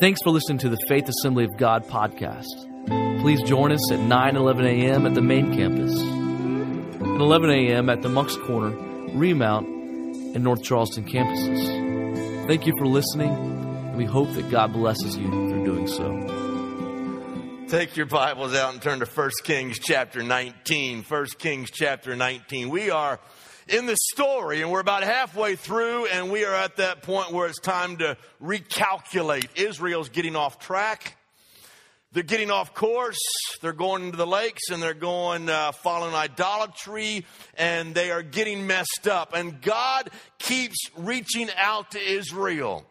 Thanks for listening to the Faith Assembly of God podcast. Please join us at 9 11 a.m. at the main campus, and 11 a.m. at the Moncks Corner, Remount, and North Charleston campuses. Thank you for listening, and we hope that God blesses you through doing so. Take your Bibles out and turn to 1 Kings chapter 19. 1 Kings chapter 19. We are in the story, and we're about halfway through, and we are at that point where it's time to recalculate. Israel's getting off track. They're getting off course. They're going into the lakes and they're going uh, following idolatry and they are getting messed up. And God keeps reaching out to Israel.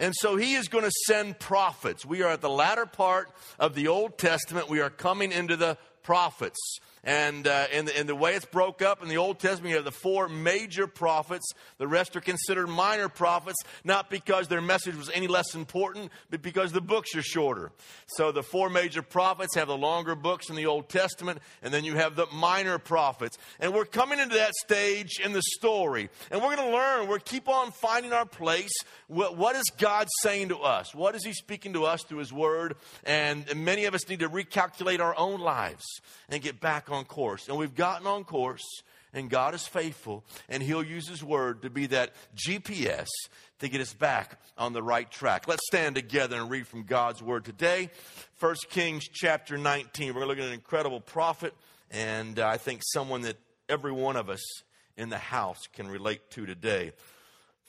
And so he is going to send prophets. We are at the latter part of the Old Testament. We are coming into the prophets. And uh, in, the, the way it's broke up in the Old Testament, you have the four major prophets. The rest are considered minor prophets, not because their message was any less important, but because the books are shorter. So the four major prophets have the longer books in the Old Testament, and then you have the minor prophets. And we're coming into that stage in the story. And we're going to learn, we're keep on finding our place. What, what is God saying to us? What is He speaking to us through His Word? And many of us need to recalculate our own lives and get back on course. And we've gotten on course, and God is faithful, and He'll use His word to be that GPS to get us back on the right track. Let's stand together and read from God's word today. 1 Kings chapter 19. We're going to look at an incredible prophet, and I think someone that every one of us in the house can relate to today.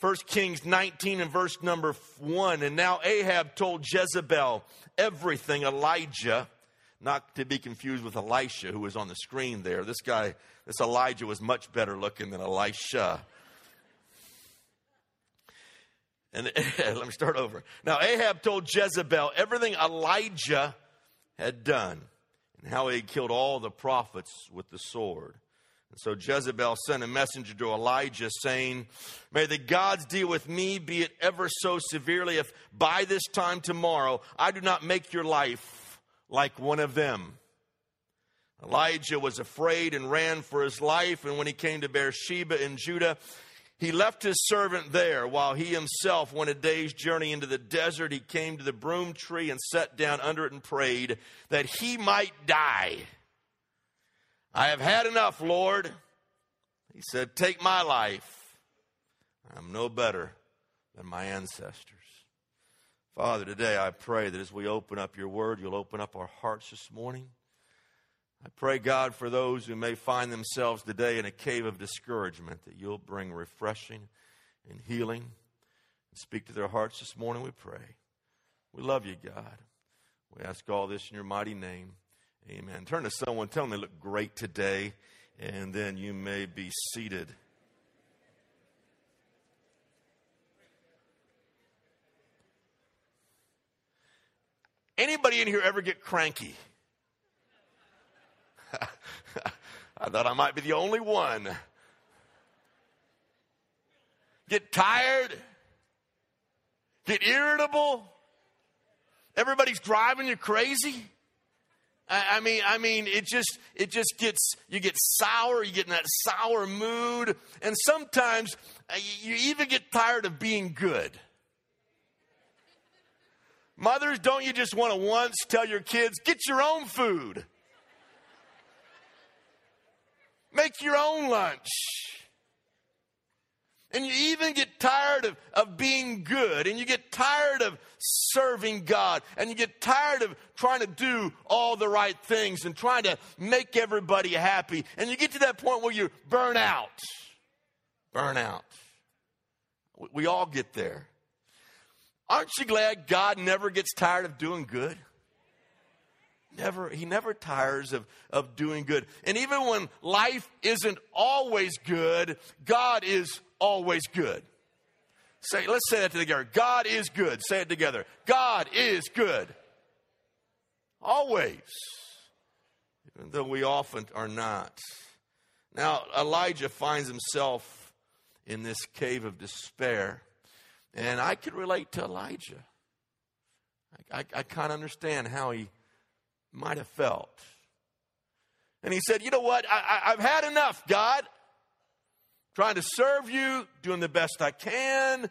1 Kings 19 and verse number 1. And now Ahab told Jezebel everything Elijah not to be confused with Elisha, who was on the screen there. This guy, this Elijah, was much better looking than Elisha. And let me start over. Now, Ahab told Jezebel everything Elijah had done and how he had killed all the prophets with the sword. And so Jezebel sent a messenger to Elijah saying, May the gods deal with me, be it ever so severely, if by this time tomorrow I do not make your life like one of them. Elijah was afraid and ran for his life, and when he came to Beersheba in Judah, he left his servant there while he himself went a day's journey into the desert. He came to the broom tree and sat down under it and prayed that he might die. I have had enough, Lord. He said, Take my life. I'm no better than my ancestors. Father, today I pray that as we open up your word, you'll open up our hearts this morning. I pray, God, for those who may find themselves today in a cave of discouragement, that you'll bring refreshing and healing and speak to their hearts this morning, we pray. We love you, God. We ask all this in your mighty name. Amen. Turn to someone, tell them they look great today, and then you may be seated. Anybody in here ever get cranky? I thought I might be the only one. Get tired? Get irritable? Everybody's driving you crazy? I, mean, I mean, it just, it just gets, you get sour, you get in that sour mood, and sometimes uh, you even get tired of being good. Mothers, don't you just want to once tell your kids, get your own food? Make your own lunch. And you even get tired of, of being good, and you get tired of serving God, and you get tired of trying to do all the right things and trying to make everybody happy. And you get to that point where you burn out. Burn out. We all get there. Aren't you glad God never gets tired of doing good? Never, he never tires of, of doing good. And even when life isn't always good, God is always good. Say, let's say that together. God is good. Say it together. God is good. Always. Even though we often are not. Now, Elijah finds himself in this cave of despair. And I could relate to Elijah. I, I, I of understand how he might have felt. And he said, You know what? I, I, I've had enough, God. Trying to serve you, doing the best I can.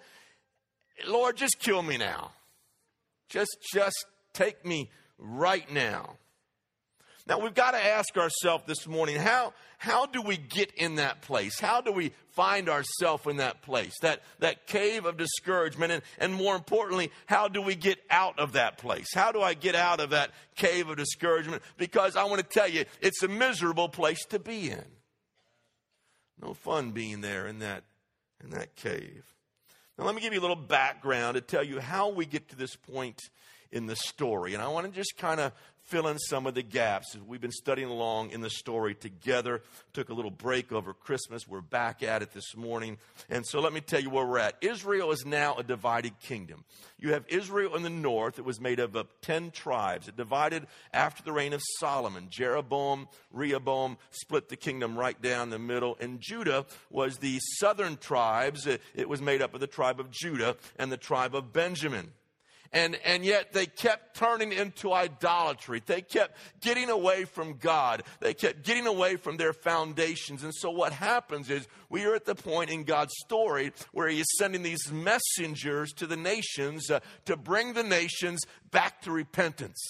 Lord, just kill me now. Just, just take me right now. Now we've got to ask ourselves this morning, how, how do we get in that place? How do we find ourselves in that place, that, that cave of discouragement? And, and more importantly, how do we get out of that place? How do I get out of that cave of discouragement? Because I want to tell you, it's a miserable place to be in. No fun being there in that, in that cave. Now, let me give you a little background to tell you how we get to this point in the story. And I want to just kind of fill in some of the gaps. We've been studying along in the story together. Took a little break over Christmas. We're back at it this morning. And so let me tell you where we're at. Israel is now a divided kingdom. You have Israel in the north. It was made up of 10 tribes. It divided after the reign of Solomon. Jeroboam, Rehoboam split the kingdom right down the middle. And Judah was the southern tribes. It was made up of the tribe of Judah and the tribe of Benjamin and, and yet they kept turning into idolatry. They kept getting away from God. They kept getting away from their foundations. And so what happens is we are at the point in God's story where He is sending these messengers to the nations uh, to bring the nations back to repentance.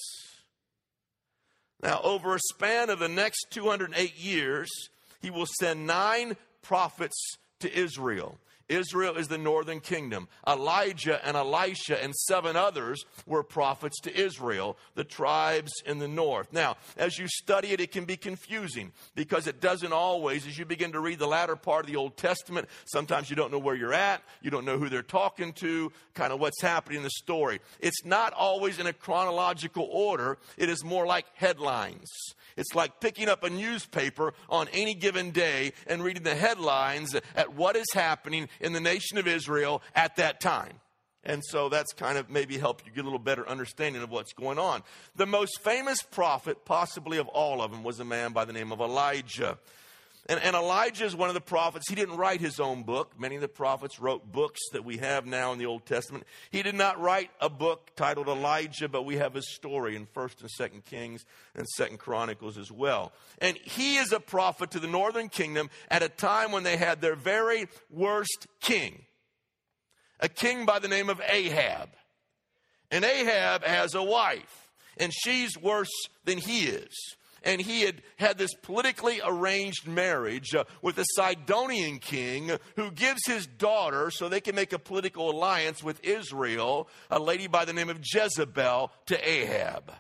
Now, over a span of the next 208 years, He will send nine prophets to Israel. Israel is the northern kingdom. Elijah and Elisha and seven others were prophets to Israel, the tribes in the north. Now, as you study it, it can be confusing because it doesn't always, as you begin to read the latter part of the Old Testament, sometimes you don't know where you're at, you don't know who they're talking to, kind of what's happening in the story. It's not always in a chronological order, it is more like headlines. It's like picking up a newspaper on any given day and reading the headlines at what is happening in the nation of Israel at that time. And so that's kind of maybe help you get a little better understanding of what's going on. The most famous prophet, possibly of all of them, was a man by the name of Elijah. And, and, Elijah is one of the prophets. He didn't write his own book. Many of the prophets wrote books that we have now in the Old Testament. He did not write a book titled Elijah, but we have his story in 1st and 2nd Kings and 2nd Chronicles as well. And he is a prophet to the northern kingdom at a time when they had their very worst king. A king by the name of Ahab. And Ahab has a wife, and she's worse than he is and he had had this politically arranged marriage uh, with a Sidonian king who gives his daughter, so they can make a political alliance with Israel, a lady by the name of Jezebel, to Ahab.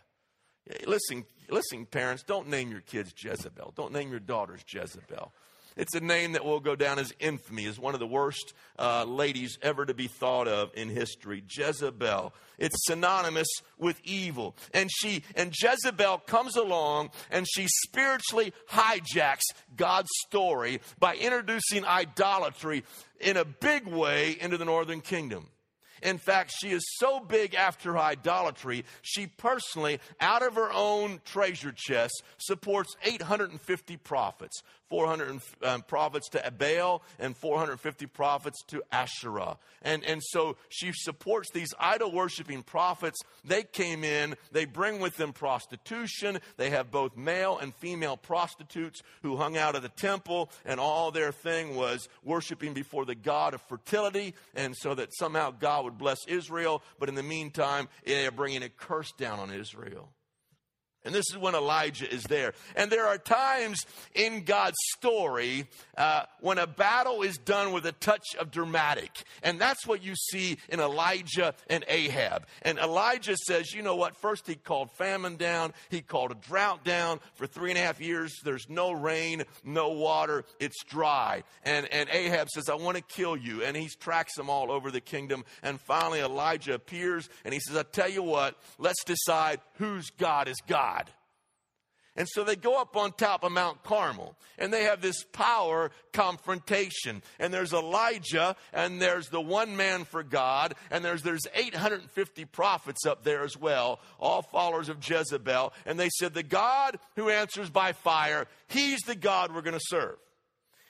Listen, listen, parents, don't name your kids Jezebel. Don't name your daughters Jezebel. It's a name that will go down as infamy, as one of the worst uh, ladies ever to be thought of in history. Jezebel. It's synonymous with evil. And she and Jezebel comes along and she spiritually hijacks God's story by introducing idolatry in a big way into the northern kingdom. In fact, she is so big after idolatry, she personally, out of her own treasure chest, supports 850 prophets. 400 um, prophets to Baal and 450 prophets to Asherah. And, and so she supports these idol worshiping prophets. They came in, they bring with them prostitution. They have both male and female prostitutes who hung out at the temple, and all their thing was worshiping before the God of fertility, and so that somehow God would bless Israel. But in the meantime, they are bringing a curse down on Israel. And this is when Elijah is there. And there are times in God's story uh, when a battle is done with a touch of dramatic. And that's what you see in Elijah and Ahab. And Elijah says, you know what? First, he called famine down, he called a drought down. For three and a half years, there's no rain, no water, it's dry. And, and Ahab says, I want to kill you. And he tracks them all over the kingdom. And finally, Elijah appears and he says, I tell you what, let's decide whose God is God. And so they go up on top of Mount Carmel and they have this power confrontation. And there's Elijah and there's the one man for God and there's there's 850 prophets up there as well, all followers of Jezebel. And they said the God who answers by fire, he's the God we're going to serve.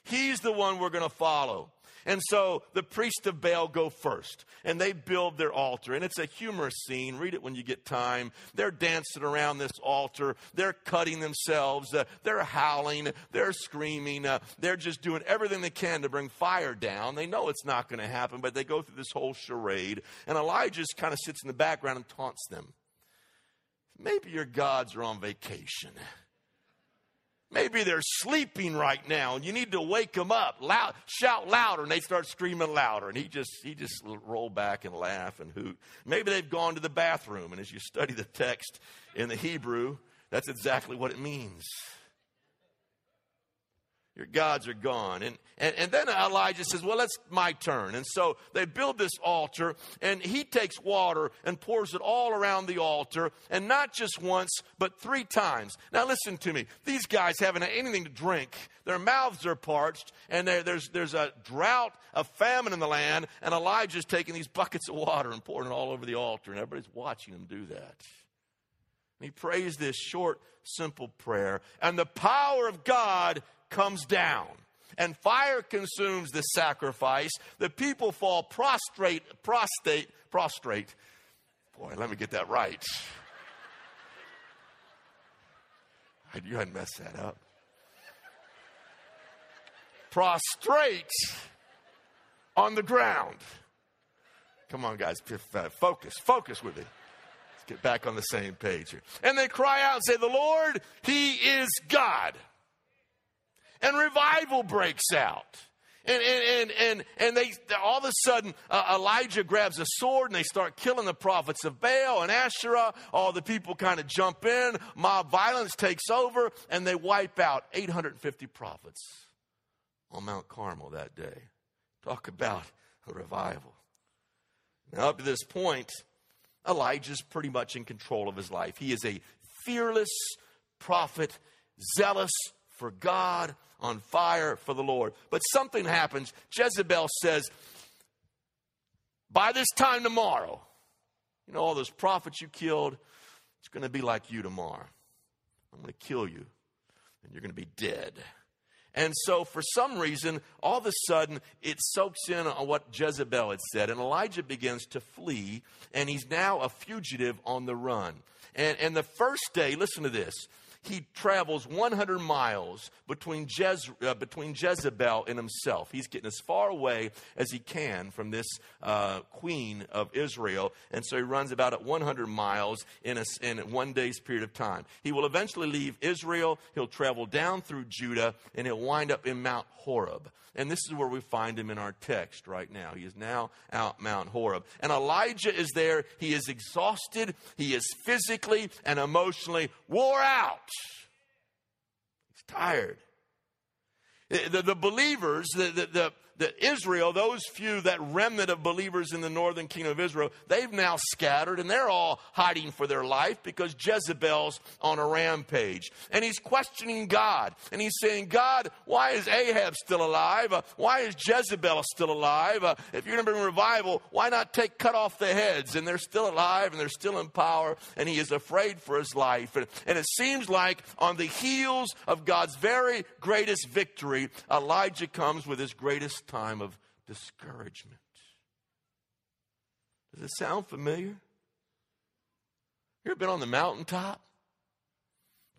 He's the one we're going to follow. And so the priests of Baal go first, and they build their altar. And it's a humorous scene. Read it when you get time. They're dancing around this altar, they're cutting themselves, uh, they're howling, they're screaming, uh, they're just doing everything they can to bring fire down. They know it's not going to happen, but they go through this whole charade. And Elijah just kind of sits in the background and taunts them. Maybe your gods are on vacation. Maybe they're sleeping right now and you need to wake them up. Loud, shout louder and they start screaming louder. And he just, he just roll back and laugh and hoot. Maybe they've gone to the bathroom. And as you study the text in the Hebrew, that's exactly what it means. Your gods are gone. And, and, and then Elijah says, Well, it's my turn. And so they build this altar, and he takes water and pours it all around the altar, and not just once, but three times. Now, listen to me. These guys haven't had anything to drink, their mouths are parched, and there's, there's a drought, a famine in the land, and Elijah's taking these buckets of water and pouring it all over the altar, and everybody's watching him do that. And he prays this short, simple prayer, and the power of God comes down and fire consumes the sacrifice. The people fall prostrate, prostrate, prostrate. Boy, let me get that right. You hadn't messed that up. Prostrate on the ground. Come on, guys, uh, focus, focus with me. Let's get back on the same page here. And they cry out and say, The Lord, He is God and revival breaks out. And, and, and, and they, all of a sudden, uh, Elijah grabs a sword and they start killing the prophets of Baal and Asherah. All the people kind of jump in. Mob violence takes over and they wipe out 850 prophets on Mount Carmel that day. Talk about a revival. Now, up to this point, Elijah's pretty much in control of his life. He is a fearless prophet, zealous for God, on fire for the Lord. But something happens. Jezebel says, By this time tomorrow, you know, all those prophets you killed, it's going to be like you tomorrow. I'm going to kill you, and you're going to be dead. And so, for some reason, all of a sudden, it soaks in on what Jezebel had said, and Elijah begins to flee, and he's now a fugitive on the run. And, and the first day, listen to this he travels 100 miles between, Jez, uh, between Jezebel and himself. He's getting as far away as he can from this uh, queen of Israel. And so he runs about at 100 miles in, a, in one day's period of time. He will eventually leave Israel. He'll travel down through Judah and he'll wind up in Mount Horeb. And this is where we find him in our text right now. He is now out Mount Horeb. And Elijah is there. He is exhausted. He is physically and emotionally wore out. He's tired. The, the believers, the, the, the Israel, those few, that remnant of believers in the northern kingdom of Israel, they've now scattered and they're all hiding for their life because Jezebel's on a rampage. And he's questioning God. And he's saying, God, why is Ahab still alive? Uh, why is Jezebel still alive? Uh, if you're going to bring revival, why not take cut off the heads? And they're still alive and they're still in power. And he is afraid for his life. And, and it seems like on the heels of God's very greatest victory, Elijah comes with his greatest time of discouragement. Does it sound familiar? You ever been on the mountaintop?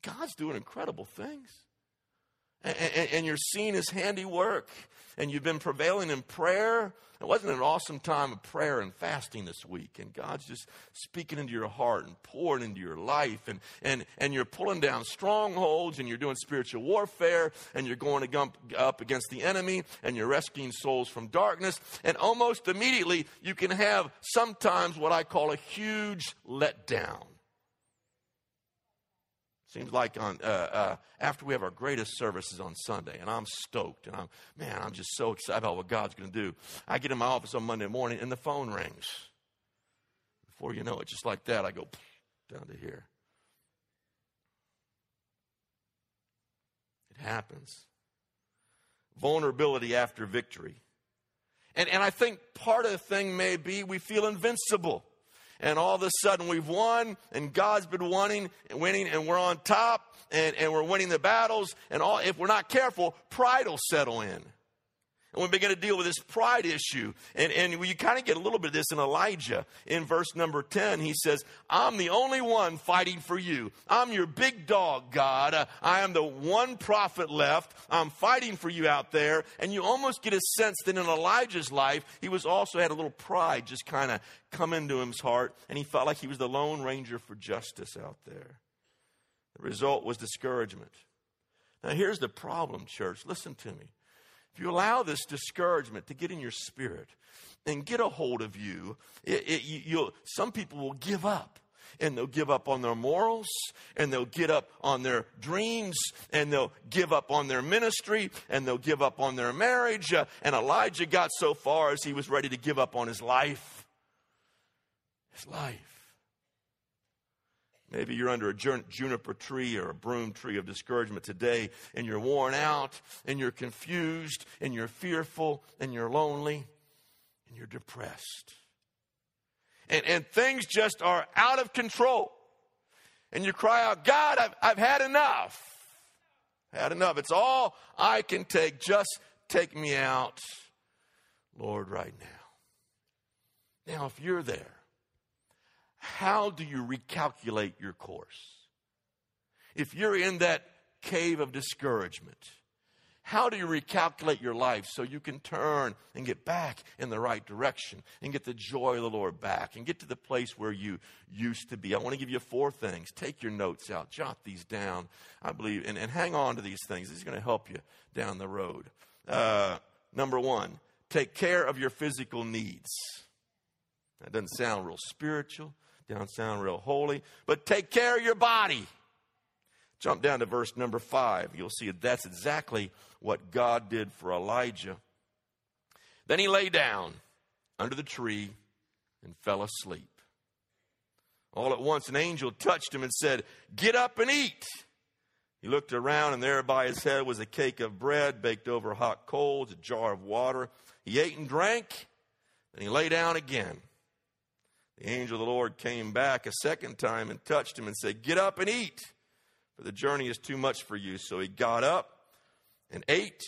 God's doing incredible things. And, and, and, you're seeing his handiwork, and you've been prevailing in prayer, it wasn't an awesome time of prayer and fasting this week, and God's just speaking into your heart and pouring into your life, and, and, and you're pulling down strongholds, and you're doing spiritual warfare, and you're going up against the enemy, and you're rescuing souls from darkness, and almost immediately you can have sometimes what I call a huge letdown. Seems like on uh, uh, after we have our greatest services on Sunday, and I'm stoked, and I'm man, I'm just so excited about what God's going to do. I get in my office on Monday morning, and the phone rings. Before you know it, just like that, I go down to here. It happens. Vulnerability after victory. And, and I think part of the thing may be we feel invincible and all of a sudden we've won, and God's been winning and winning, and we're on top, and, and we're winning the battles, and all if we're not careful, pride will settle in. And we begin to deal with this pride issue. And, and you kind of get a little bit of this in Elijah. In verse number 10, he says, I'm the only one fighting for you. I'm your big dog, God. Uh, I am the one prophet left. I'm fighting for you out there. And you almost get a sense that in Elijah's life, he was also had a little pride just kind of come into his heart. And he felt like he was the lone ranger for justice out there. The result was discouragement. Now, here's the problem, church. Listen to me. If you allow this discouragement to get in your spirit and get a hold of you, it, it, you some people will give up. And they'll give up on their morals, and they'll get up on their dreams, and they'll give up on their ministry, and they'll give up on their marriage. Uh, and Elijah got so far as he was ready to give up on his life. His life. Maybe you're under a juniper tree or a broom tree of discouragement today, and you're worn out, and you're confused, and you're fearful, and you're lonely, and you're depressed. And, and things just are out of control. And you cry out, God, I've, I've had enough. Had enough. It's all I can take. Just take me out, Lord, right now. Now, if you're there, how do you recalculate your course? If you're in that cave of discouragement, how do you recalculate your life so you can turn and get back in the right direction and get the joy of the Lord back and get to the place where you used to be? I want to give you four things. Take your notes out, jot these down, I believe, and, and hang on to these things. This is going to help you down the road. Uh, number one, take care of your physical needs. That doesn't sound real spiritual. Don't sound real holy, but take care of your body. Jump down to verse number five. You'll see that's exactly what God did for Elijah. Then he lay down under the tree and fell asleep. All at once, an angel touched him and said, Get up and eat. He looked around, and there by his head was a cake of bread baked over hot coals, a jar of water. He ate and drank, and he lay down again. The angel of the Lord came back a second time and touched him and said, Get up and eat, for the journey is too much for you. So he got up and ate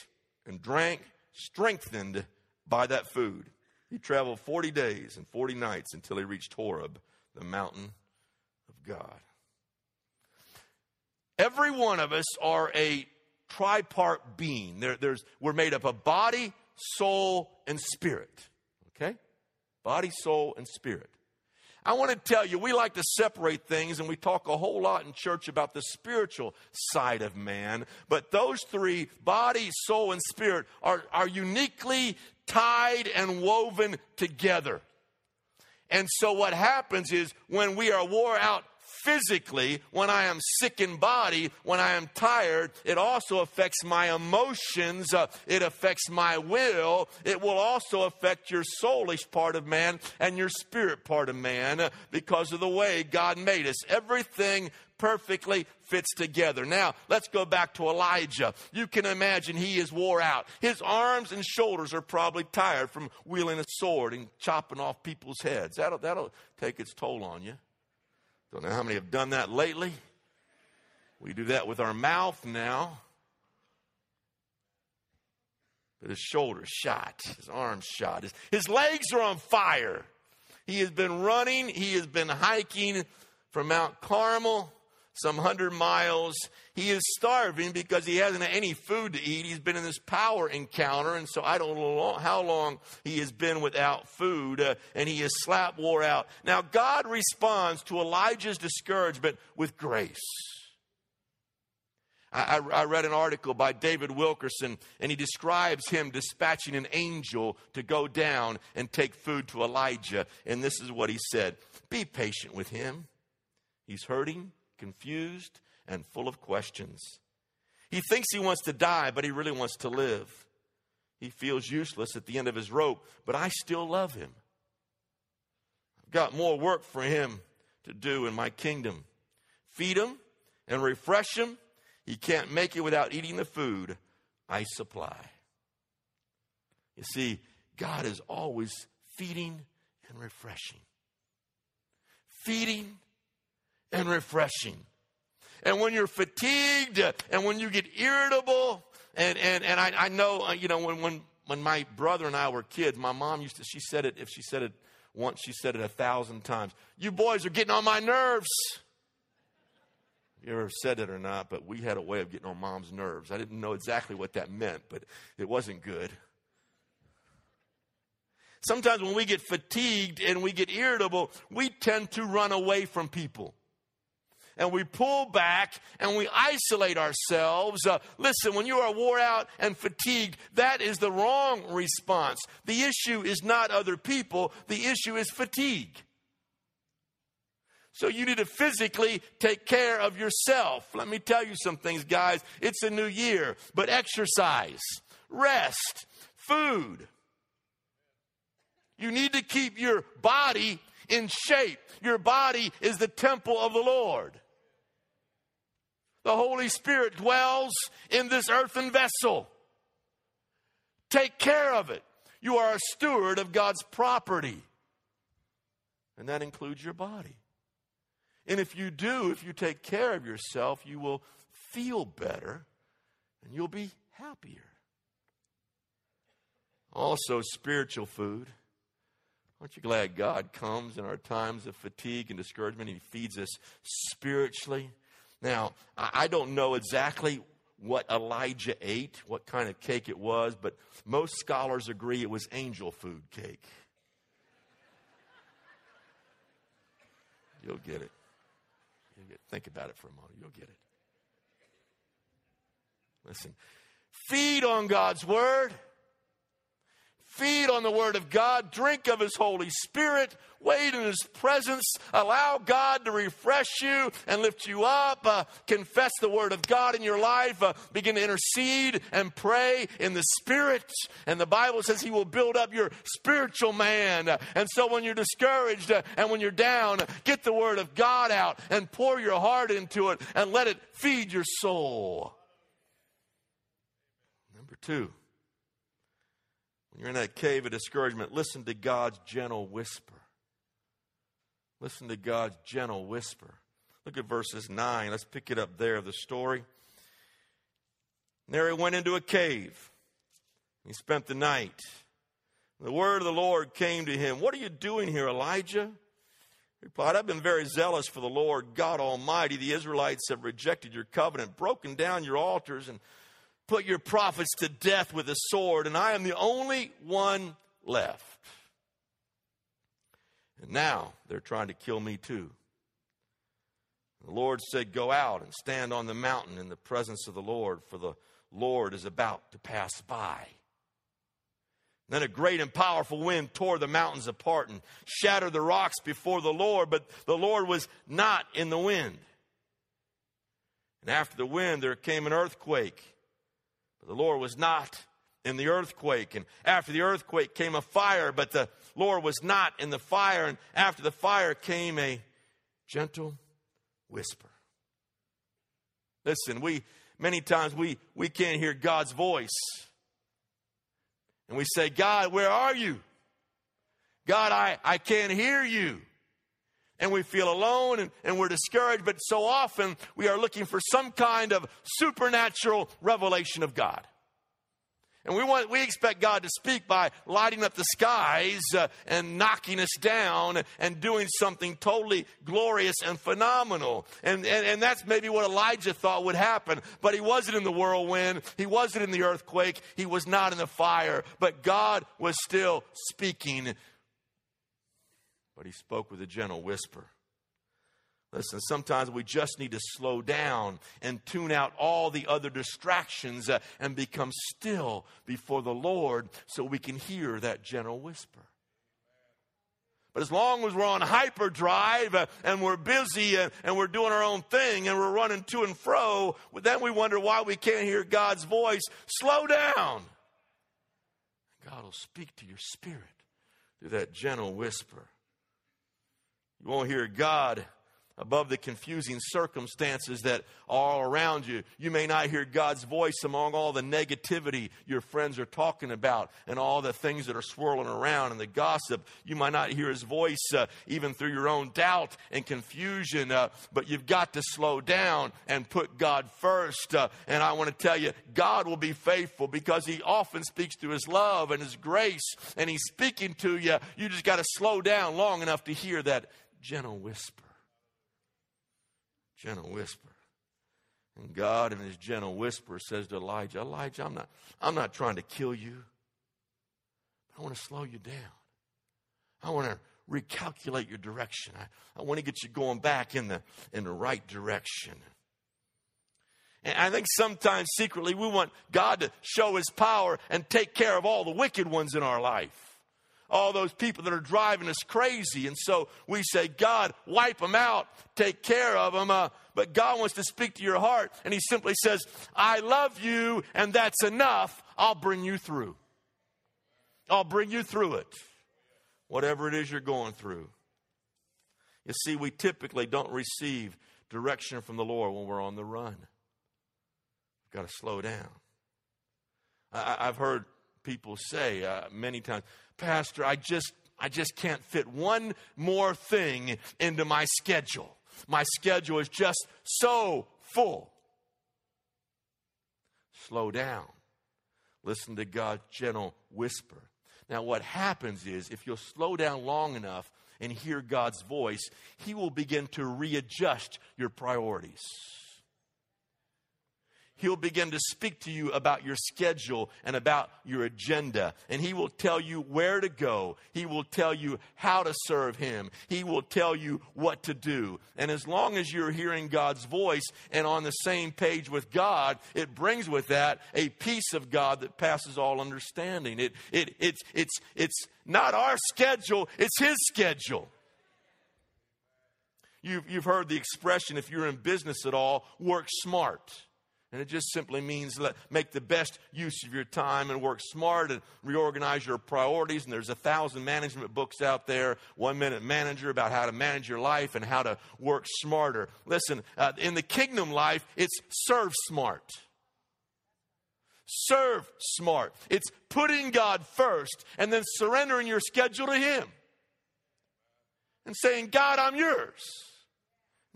and drank, strengthened by that food. He traveled 40 days and 40 nights until he reached Horeb, the mountain of God. Every one of us are a tripart being. There, there's, we're made up of body, soul, and spirit. Okay? Body, soul, and spirit. I want to tell you, we like to separate things and we talk a whole lot in church about the spiritual side of man. But those three, body, soul, and spirit, are, are uniquely tied and woven together. And so what happens is when we are wore out physically, when I am sick in body, when I am tired, it also affects my emotions. Uh, it affects my will. It will also affect your soulish part of man and your spirit part of man uh, because of the way God made us. Everything perfectly fits together. Now, let's go back to Elijah. You can imagine he is wore out. His arms and shoulders are probably tired from wielding a sword and chopping off people's heads. That'll, that'll take its toll on you. Don't know how many have done that lately. We do that with our mouth now. But his shoulders shot, his arms shot, his, his legs are on fire. He has been running, he has been hiking from Mount Carmel some hundred miles. He is starving because he hasn't had any food to eat. He's been in this power encounter, and so I don't know how long he has been without food, uh, and he is slap wore out. Now, God responds to Elijah's discouragement with grace. I, I, read an article by David Wilkerson, and he describes him dispatching an angel to go down and take food to Elijah. And this is what he said Be patient with him. He's hurting, confused, and full of questions. He thinks he wants to die, but he really wants to live. He feels useless at the end of his rope, but I still love him. I've got more work for him to do in my kingdom. Feed him and refresh him. He can't make it without eating the food I supply. You see, God is always feeding and refreshing. Feeding and refreshing. And when you're fatigued and when you get irritable, and, and, and I, I know, uh, you know, when, when when my brother and I were kids, my mom used to, she said it, if she said it once, she said it a thousand times. You boys are getting on my nerves. You ever said it or not, but we had a way of getting on mom's nerves. I didn't know exactly what that meant, but it wasn't good. Sometimes when we get fatigued and we get irritable, we tend to run away from people and we pull back and we isolate ourselves. Uh, listen, when you are wore out and fatigued, that is the wrong response. The issue is not other people, the issue is fatigue. So you need to physically take care of yourself. Let me tell you some things, guys. It's a new year, but exercise, rest, food. You need to keep your body in shape. Your body is the temple of the Lord. The Holy Spirit dwells in this earthen vessel. Take care of it. You are a steward of God's property, and that includes your body. And if you do, if you take care of yourself, you will feel better and you'll be happier. Also, spiritual food. Aren't you glad God comes in our times of fatigue and discouragement? He feeds us spiritually. Now, I don't know exactly what Elijah ate, what kind of cake it was, but most scholars agree it was angel food cake. You'll get it. You'll get, think about it for a moment. You'll get it. Listen, feed on God's word. Feed on the Word of God, drink of His Holy Spirit, wait in His presence, allow God to refresh you and lift you up, uh, confess the Word of God in your life, uh, begin to intercede and pray in the Spirit. And the Bible says He will build up your spiritual man. And so when you're discouraged uh, and when you're down, get the Word of God out and pour your heart into it and let it feed your soul. Number two. You're in that cave of discouragement, listen to God's gentle whisper. Listen to God's gentle whisper. Look at verses 9. Let's pick it up there, the story. There he went into a cave. He spent the night. The word of the Lord came to him. What are you doing here, Elijah? He replied, I've been very zealous for the Lord God Almighty. The Israelites have rejected your covenant, broken down your altars, and put your prophets to death with a sword, and I am the only one left. And now they're trying to kill me too. The Lord said, Go out and stand on the mountain in the presence of the Lord, for the Lord is about to pass by. Then a great and powerful wind tore the mountains apart and shattered the rocks before the Lord, but the Lord was not in the wind. And after the wind, there came an earthquake the Lord was not in the earthquake. And after the earthquake came a fire, but the Lord was not in the fire. And after the fire came a gentle whisper. Listen, we many times we, we can't hear God's voice. And we say, God, where are you? God, I, I can't hear you. And we feel alone and, and we're discouraged, but so often we are looking for some kind of supernatural revelation of God. And we want, we expect God to speak by lighting up the skies uh, and knocking us down and doing something totally glorious and phenomenal. And, and, and that's maybe what Elijah thought would happen. But he wasn't in the whirlwind. He wasn't in the earthquake. He was not in the fire. But God was still speaking. But he spoke with a gentle whisper. Listen, sometimes we just need to slow down and tune out all the other distractions uh, and become still before the Lord so we can hear that gentle whisper. But as long as we're on hyperdrive uh, and we're busy uh, and we're doing our own thing and we're running to and fro, then we wonder why we can't hear God's voice. Slow down. God will speak to your spirit through that gentle whisper. You won't hear God above the confusing circumstances that are all around you. You may not hear God's voice among all the negativity your friends are talking about and all the things that are swirling around and the gossip. You might not hear his voice uh, even through your own doubt and confusion, uh, but you've got to slow down and put God first. Uh, and I want to tell you, God will be faithful because he often speaks through his love and his grace, and he's speaking to you. You just got to slow down long enough to hear that gentle whisper gentle whisper. And God, in his gentle whisper, says to Elijah, Elijah, I'm not, I'm not trying to kill you, I want to slow you down. I want to recalculate your direction. I, I want to get you going back in the, in the right direction. And I think sometimes secretly we want God to show his power and take care of all the wicked ones in our life all those people that are driving us crazy. And so we say, God, wipe them out, take care of them. Uh, but God wants to speak to your heart, and He simply says, I love you, and that's enough. I'll bring you through. I'll bring you through it, whatever it is you're going through. You see, we typically don't receive direction from the Lord when we're on the run. We've got to slow down. I, have heard people say uh, many times, Pastor, I just, I just can't fit one more thing into my schedule. My schedule is just so full. Slow down. Listen to God's gentle whisper. Now, what happens is if you'll slow down long enough and hear God's voice, He will begin to readjust your priorities. He'll begin to speak to you about your schedule and about your agenda. And He will tell you where to go. He will tell you how to serve Him. He will tell you what to do. And as long as you're hearing God's voice and on the same page with God, it brings with that a peace of God that passes all understanding. It, it, it's, it's, it's not our schedule, it's His schedule. You've, you've heard the expression, if you're in business at all, work smart. And it just simply means let, make the best use of your time and work smart and reorganize your priorities. And there's a thousand management books out there, One Minute Manager, about how to manage your life and how to work smarter. Listen, uh, in the kingdom life, it's serve smart. Serve smart. It's putting God first and then surrendering your schedule to Him and saying, God, I'm yours.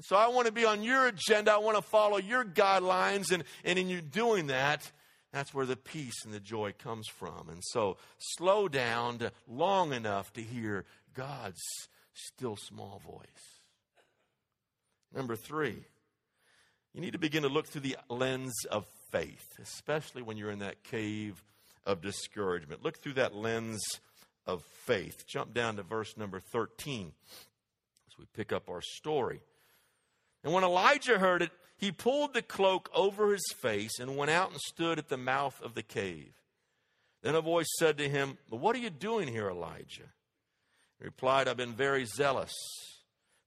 So I want to be on your agenda. I want to follow your guidelines. And, and in you doing that, that's where the peace and the joy comes from. And so slow down to long enough to hear God's still small voice. Number three, you need to begin to look through the lens of faith, especially when you're in that cave of discouragement. Look through that lens of faith. Jump down to verse number 13 as we pick up our story. And when Elijah heard it, he pulled the cloak over his face and went out and stood at the mouth of the cave. Then a voice said to him, What are you doing here, Elijah? He replied, I've been very zealous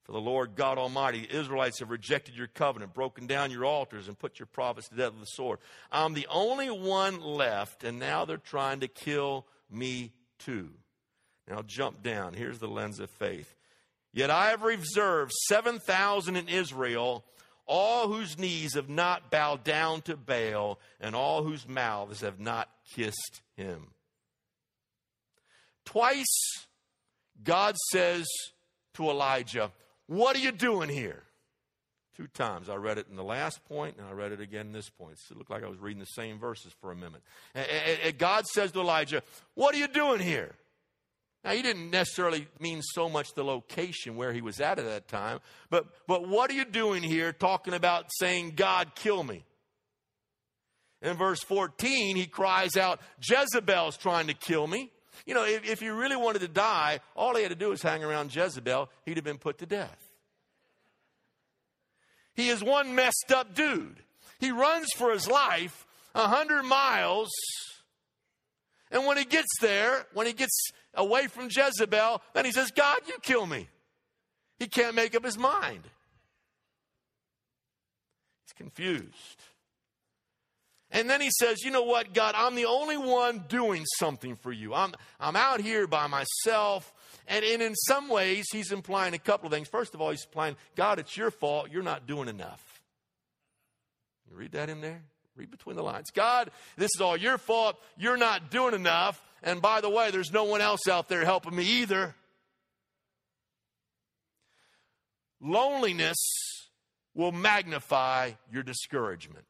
for the Lord God Almighty. The Israelites have rejected your covenant, broken down your altars, and put your prophets to death with the sword. I'm the only one left, and now they're trying to kill me too. Now jump down. Here's the lens of faith. Yet I have reserved 7,000 in Israel, all whose knees have not bowed down to Baal, and all whose mouths have not kissed him. Twice, God says to Elijah, What are you doing here? Two times. I read it in the last point, and I read it again in this point. It looked like I was reading the same verses for a minute. And God says to Elijah, What are you doing here? Now, he didn't necessarily mean so much the location where he was at at that time, but, but what are you doing here talking about saying, God, kill me? In verse 14, he cries out, Jezebel's trying to kill me. You know, if, if he really wanted to die, all he had to do was hang around Jezebel, he'd have been put to death. He is one messed up dude. He runs for his life a hundred miles, and when he gets there, when he gets away from Jezebel, then he says, God, you kill me. He can't make up his mind. He's confused. And then he says, You know what, God, I'm the only one doing something for you. I'm, I'm out here by myself. And, and in some ways, he's implying a couple of things. First of all, he's implying, God, it's your fault. You're not doing enough. You read that in there? Read between the lines. God, this is all your fault. You're not doing enough. And by the way, there's no one else out there helping me either. Loneliness will magnify your discouragement.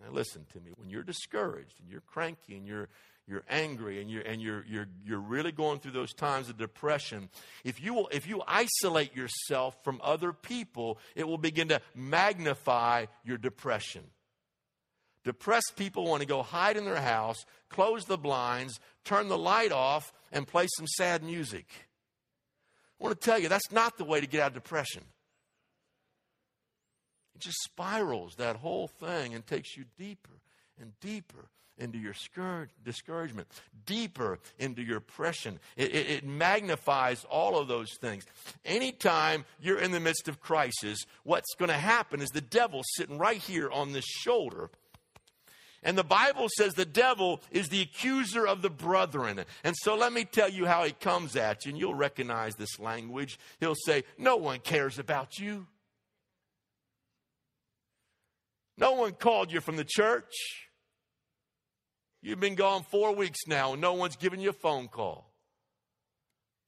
Now listen to me. When you're discouraged and you're cranky and you're you're angry and you're and you're you're you're really going through those times of depression, if you will, if you isolate yourself from other people, it will begin to magnify your depression. Depressed people want to go hide in their house, close the blinds, turn the light off, and play some sad music. I want to tell you, that's not the way to get out of depression. It just spirals that whole thing and takes you deeper and deeper into your discouragement, deeper into your oppression. It, it, it, magnifies all of those things. Anytime you're in the midst of crisis, what's going to happen is the devil's sitting right here on this shoulder. And the Bible says the devil is the accuser of the brethren. And so let me tell you how he comes at you, and you'll recognize this language. He'll say, No one cares about you. No one called you from the church. You've been gone four weeks now, and no one's given you a phone call.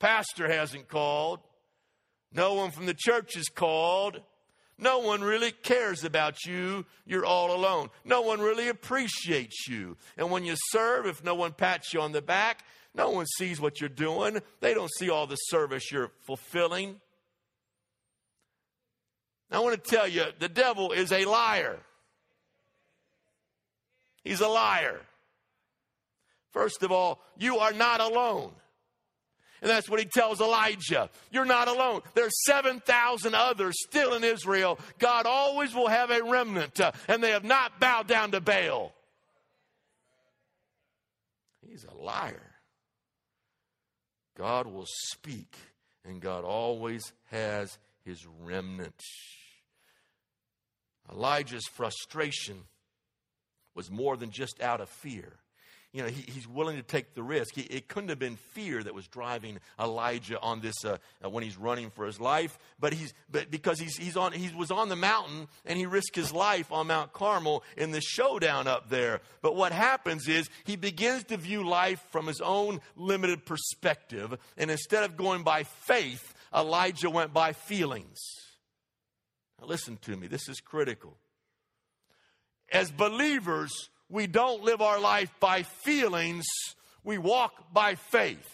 Pastor hasn't called. No one from the church has called. No one really cares about you. You're all alone. No one really appreciates you. And when you serve, if no one pats you on the back, no one sees what you're doing. They don't see all the service you're fulfilling. I want to tell you the devil is a liar. He's a liar. First of all, you are not alone. And that's what he tells Elijah. You're not alone. There's 7,000 others still in Israel. God always will have a remnant, uh, and they have not bowed down to Baal. He's a liar. God will speak, and God always has his remnant. Elijah's frustration was more than just out of fear. You know, he, he's willing to take the risk. He, it couldn't have been fear that was driving Elijah on this uh, uh, when he's running for his life, but he's but because he's he's on he was on the mountain and he risked his life on Mount Carmel in the showdown up there. But what happens is he begins to view life from his own limited perspective, and instead of going by faith, Elijah went by feelings. Now listen to me. This is critical as believers, we don't live our life by feelings, we walk by faith.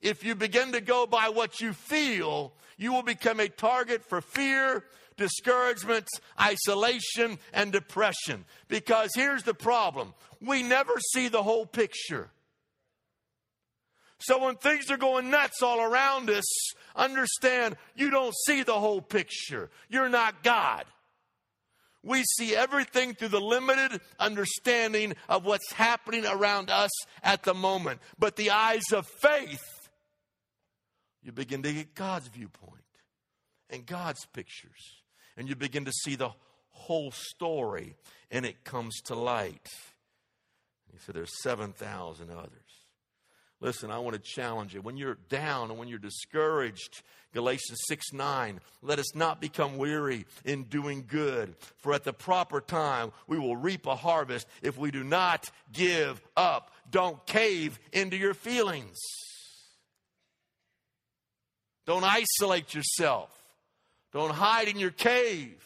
If you begin to go by what you feel, you will become a target for fear, discouragement, isolation, and depression. Because here's the problem we never see the whole picture. So when things are going nuts all around us, understand you don't see the whole picture. You're not God. We see everything through the limited understanding of what's happening around us at the moment. But the eyes of faith, you begin to get God's viewpoint and God's pictures. And you begin to see the whole story and it comes to light. He said there's 7,000 others. Listen, I want to challenge you. When you're down and when you're discouraged, Galatians 6 9, let us not become weary in doing good, for at the proper time we will reap a harvest if we do not give up. Don't cave into your feelings. Don't isolate yourself. Don't hide in your cave.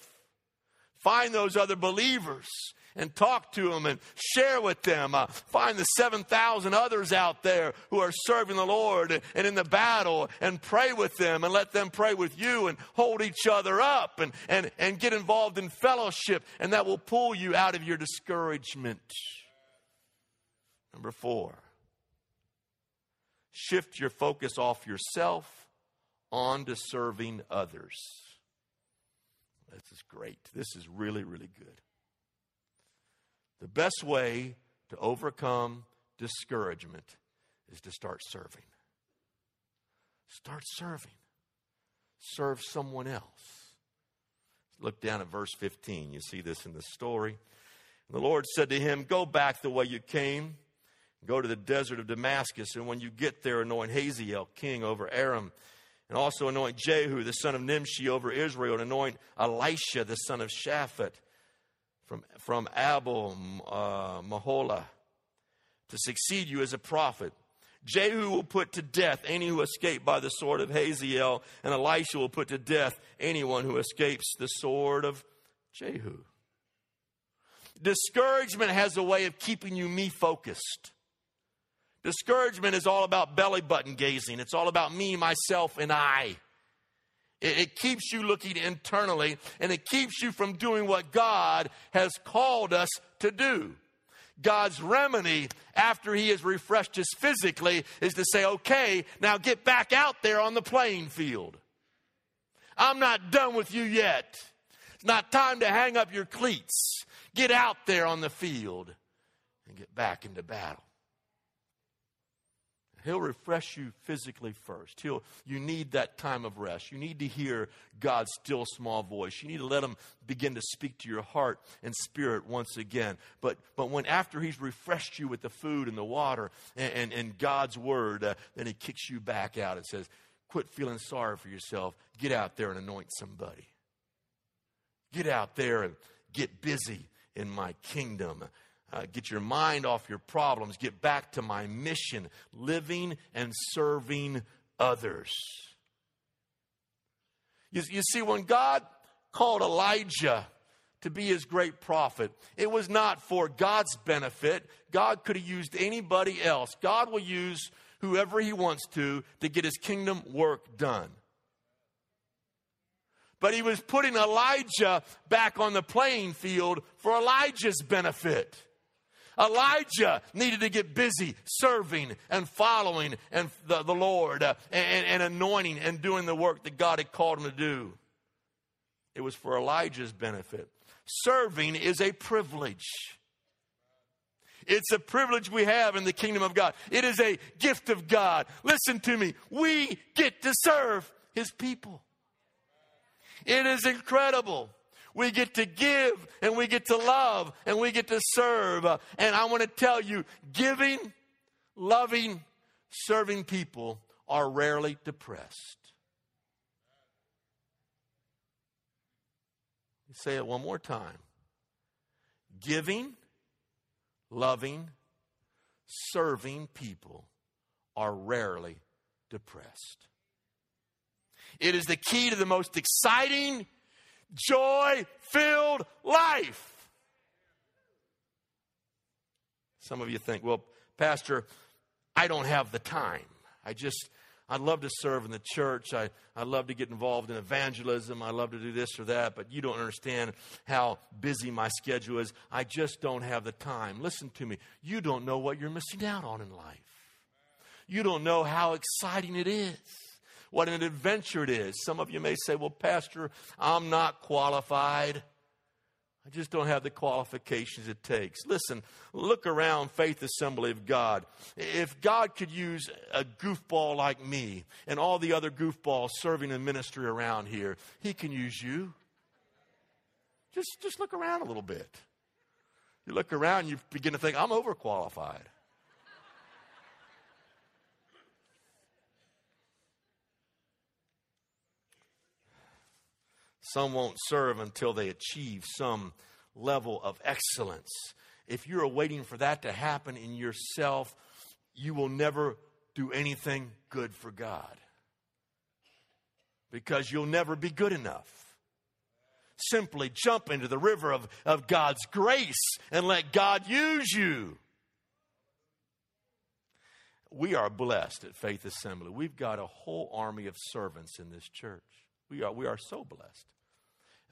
Find those other believers and talk to them and share with them. Uh, find the 7,000 others out there who are serving the Lord and in the battle and pray with them and let them pray with you and hold each other up and, and, and get involved in fellowship. And that will pull you out of your discouragement. Number four, shift your focus off yourself onto serving others. This is great. This is really, really good. The best way to overcome discouragement is to start serving. Start serving. Serve someone else. look down at verse 15. You see this in the story. And the Lord said to him, Go back the way you came. Go to the desert of Damascus, and when you get there, anoint Hazael king over Aram, and also anoint Jehu the son of Nimshi over Israel, and anoint Elisha the son of Shaphat from, from Abel uh, Meholah to succeed you as a prophet. Jehu will put to death any who escape by the sword of Hazael, and Elisha will put to death anyone who escapes the sword of Jehu. Discouragement has a way of keeping you me focused. Discouragement is all about belly button gazing. It's all about me, myself, and I. It, it, keeps you looking internally and it keeps you from doing what God has called us to do. God's remedy after he has refreshed us physically is to say, okay, now get back out there on the playing field. I'm not done with you yet. It's not time to hang up your cleats. Get out there on the field and get back into battle. He'll refresh you physically first. He'll, you need that time of rest. You need to hear God's still small voice. You need to let him begin to speak to your heart and spirit once again. But, but when after he's refreshed you with the food and the water and, and, and God's word, uh, then he kicks you back out and says, quit feeling sorry for yourself. Get out there and anoint somebody. Get out there and get busy in my kingdom. Uh, get your mind off your problems. Get back to my mission, living and serving others. You, you see, when God called Elijah to be his great prophet, it was not for God's benefit. God could have used anybody else. God will use whoever he wants to to get his kingdom work done. But he was putting Elijah back on the playing field for Elijah's benefit. Elijah needed to get busy serving and following and the, the Lord uh, and, and anointing and doing the work that God had called him to do. It was for Elijah's benefit. Serving is a privilege. It's a privilege we have in the kingdom of God. It is a gift of God. Listen to me. We get to serve his people. It is incredible. We get to give and we get to love and we get to serve. And I want to tell you, giving, loving, serving people are rarely depressed. Say it one more time. Giving, loving, serving people are rarely depressed. It is the key to the most exciting joy filled life. Some of you think, well, Pastor, I don't have the time. I just, I'd love to serve in the church. I, I love to get involved in evangelism. I love to do this or that, but you don't understand how busy my schedule is. I just don't have the time. Listen to me. You don't know what you're missing out on in life. You don't know how exciting it is what an adventure it is. Some of you may say, Well, Pastor, I'm not qualified. I just don't have the qualifications it takes. Listen, look around Faith Assembly of God. If God could use a goofball like me and all the other goofballs serving in ministry around here, He can use you. Just, just look around a little bit. You look around, you begin to think, I'm overqualified. Some won't serve until they achieve some level of excellence. If you're waiting for that to happen in yourself, you will never do anything good for God because you'll never be good enough. Simply jump into the river of, of God's grace and let God use you. We are blessed at Faith Assembly. We've got a whole army of servants in this church. We are, we are so blessed.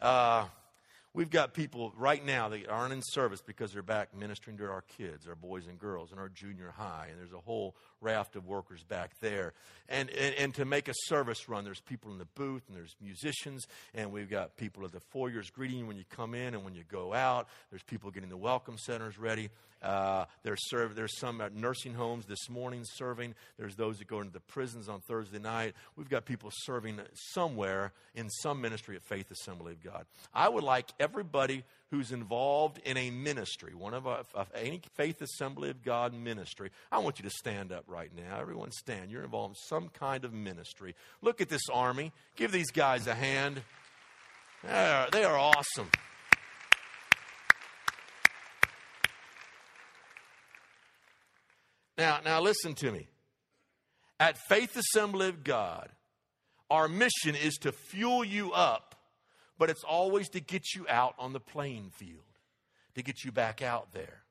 Uh, we've got people right now that aren't in service because they're back ministering to our kids, our boys and girls, in our junior high. And there's a whole raft of workers back there. And, and, and to make a service run, there's people in the booth and there's musicians, and we've got people at the foyers greeting you when you come in and when you go out. There's people getting the welcome centers ready. Uh, there's, serve, there's some at nursing homes this morning serving. There's those that go into the prisons on Thursday night. We've got people serving somewhere in some ministry at Faith Assembly of God. I would like everybody who's involved in a ministry, one of, a, of any Faith Assembly of God ministry, I want you to stand up right now. Everyone stand. You're involved in some kind of ministry. Look at this army. Give these guys a hand. They are, they are awesome. Now, now listen to me. At Faith Assembly of God, our mission is to fuel you up but it's always to get you out on the playing field, to get you back out there.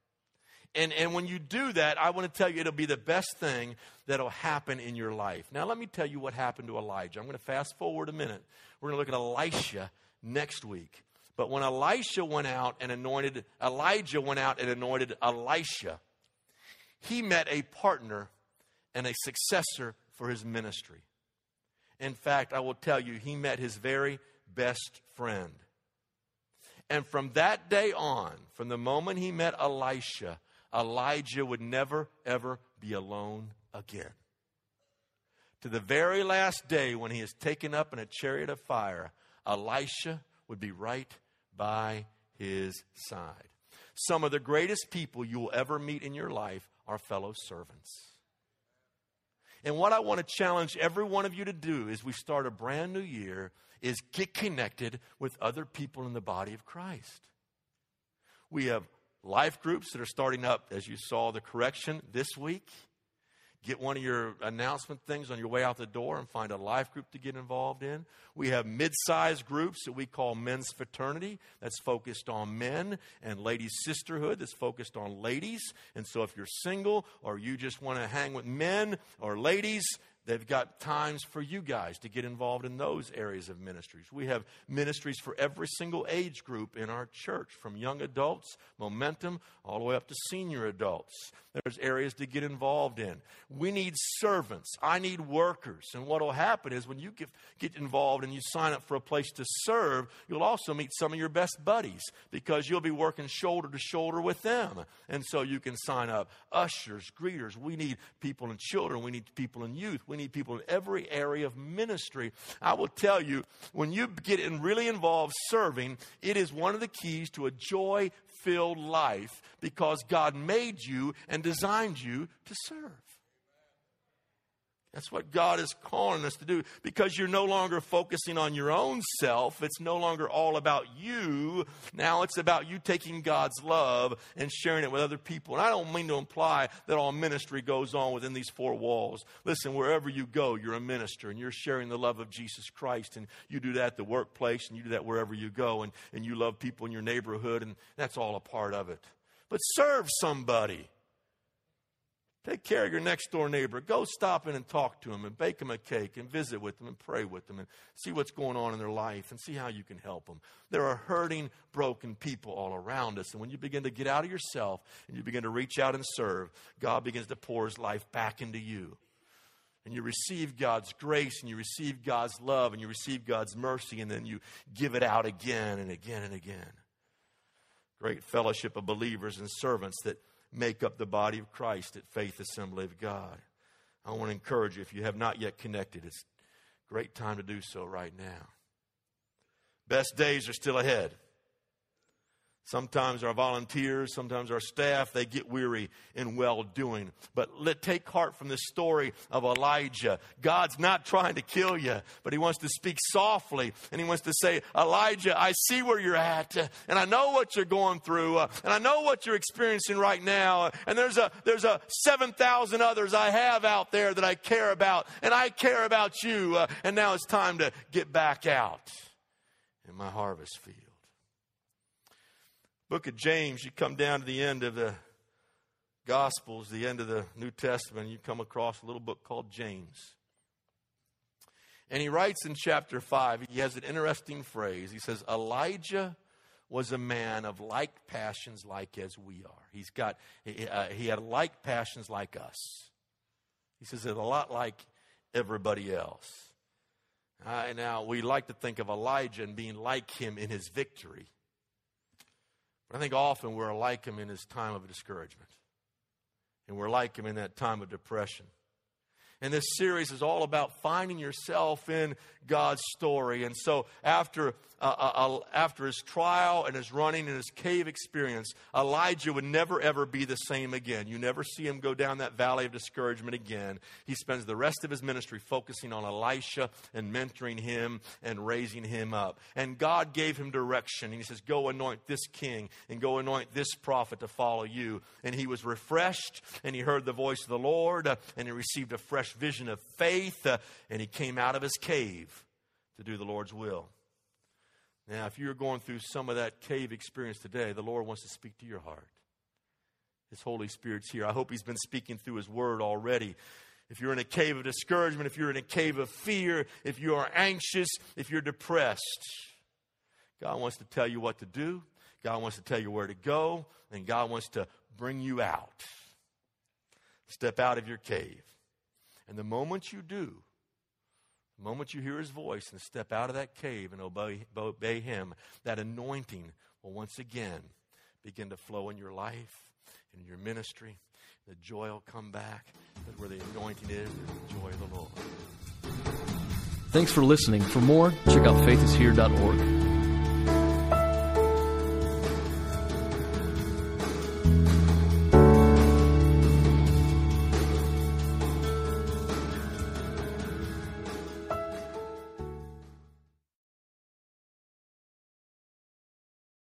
And, and when you do that, I want to tell you it'll be the best thing that'll happen in your life. Now, let me tell you what happened to Elijah. I'm going to fast forward a minute. We're going to look at Elisha next week. But when Elisha went out and anointed, Elijah went out and anointed Elisha, he met a partner and a successor for his ministry. In fact, I will tell you, he met his very best friend. And from that day on, from the moment he met Elisha, Elijah would never, ever be alone again. To the very last day when he is taken up in a chariot of fire, Elisha would be right by his side. Some of the greatest people you will ever meet in your life are fellow servants. And what I want to challenge every one of you to do is we start a brand new year is get connected with other people in the body of Christ. We have life groups that are starting up, as you saw the correction this week. Get one of your announcement things on your way out the door and find a life group to get involved in. We have mid sized groups that we call men's fraternity that's focused on men, and ladies' sisterhood that's focused on ladies. And so if you're single or you just want to hang with men or ladies, They've got times for you guys to get involved in those areas of ministries. We have ministries for every single age group in our church, from young adults, momentum, all the way up to senior adults. There's areas to get involved in. We need servants. I need workers. And what will happen is when you get, get involved and you sign up for a place to serve, you'll also meet some of your best buddies because you'll be working shoulder to shoulder with them. And so you can sign up ushers, greeters. We need people in children. We need people in youth. We need people in every area of ministry. I will tell you, when you get in really involved serving, it is one of the keys to a joy filled life because God made you and designed you to serve. That's what God is calling us to do because you're no longer focusing on your own self. It's no longer all about you. Now it's about you taking God's love and sharing it with other people. And I don't mean to imply that all ministry goes on within these four walls. Listen, wherever you go, you're a minister and you're sharing the love of Jesus Christ. And you do that at the workplace and you do that wherever you go. And, and you love people in your neighborhood, and that's all a part of it. But serve somebody. Take care of your next door neighbor. Go stop in and talk to them and bake them a cake and visit with them and pray with them and see what's going on in their life and see how you can help them. There are hurting, broken people all around us. And when you begin to get out of yourself and you begin to reach out and serve, God begins to pour his life back into you. And you receive God's grace and you receive God's love and you receive God's mercy and then you give it out again and again and again. Great fellowship of believers and servants that make up the body of Christ at Faith Assembly of God. I want to encourage you, if you have not yet connected, it's a great time to do so right now. Best days are still ahead. Sometimes our volunteers, sometimes our staff, they get weary in well doing. But let take heart from the story of Elijah. God's not trying to kill you, but he wants to speak softly and he wants to say, Elijah, I see where you're at and I know what you're going through and I know what you're experiencing right now. And there's a, there's a 7,000 others I have out there that I care about and I care about you. And now it's time to get back out in my harvest field book of James, you come down to the end of the Gospels, the end of the New Testament, you come across a little book called James. And he writes in chapter 5, he has an interesting phrase. He says, Elijah was a man of like passions like as we are. He's got, he, uh, he had like passions like us. He says it's a lot like everybody else. Uh, now, we like to think of Elijah and being like him in his victory. But I think often we're like him in his time of discouragement. And we're like him in that time of depression. And this series is all about finding yourself in God's story. And so, after, uh, uh, uh, after his trial and his running and his cave experience, Elijah would never, ever be the same again. You never see him go down that valley of discouragement again. He spends the rest of his ministry focusing on Elisha and mentoring him and raising him up. And God gave him direction. And he says, Go anoint this king and go anoint this prophet to follow you. And he was refreshed and he heard the voice of the Lord and he received a fresh vision of faith and he came out of his cave to do the Lord's will. Now, if you're going through some of that cave experience today, the Lord wants to speak to your heart. His Holy Spirit's here. I hope He's been speaking through His Word already. If you're in a cave of discouragement, if you're in a cave of fear, if you are anxious, if you're depressed, God wants to tell you what to do. God wants to tell you where to go, and God wants to bring you out. Step out of your cave. And the moment you do, the moment you hear his voice and step out of that cave and obey, obey him, that anointing will once again begin to flow in your life, and in your ministry. The joy will come back. But where the anointing is, the joy of the Lord. Thanks for listening. For more, check out faithishere.org.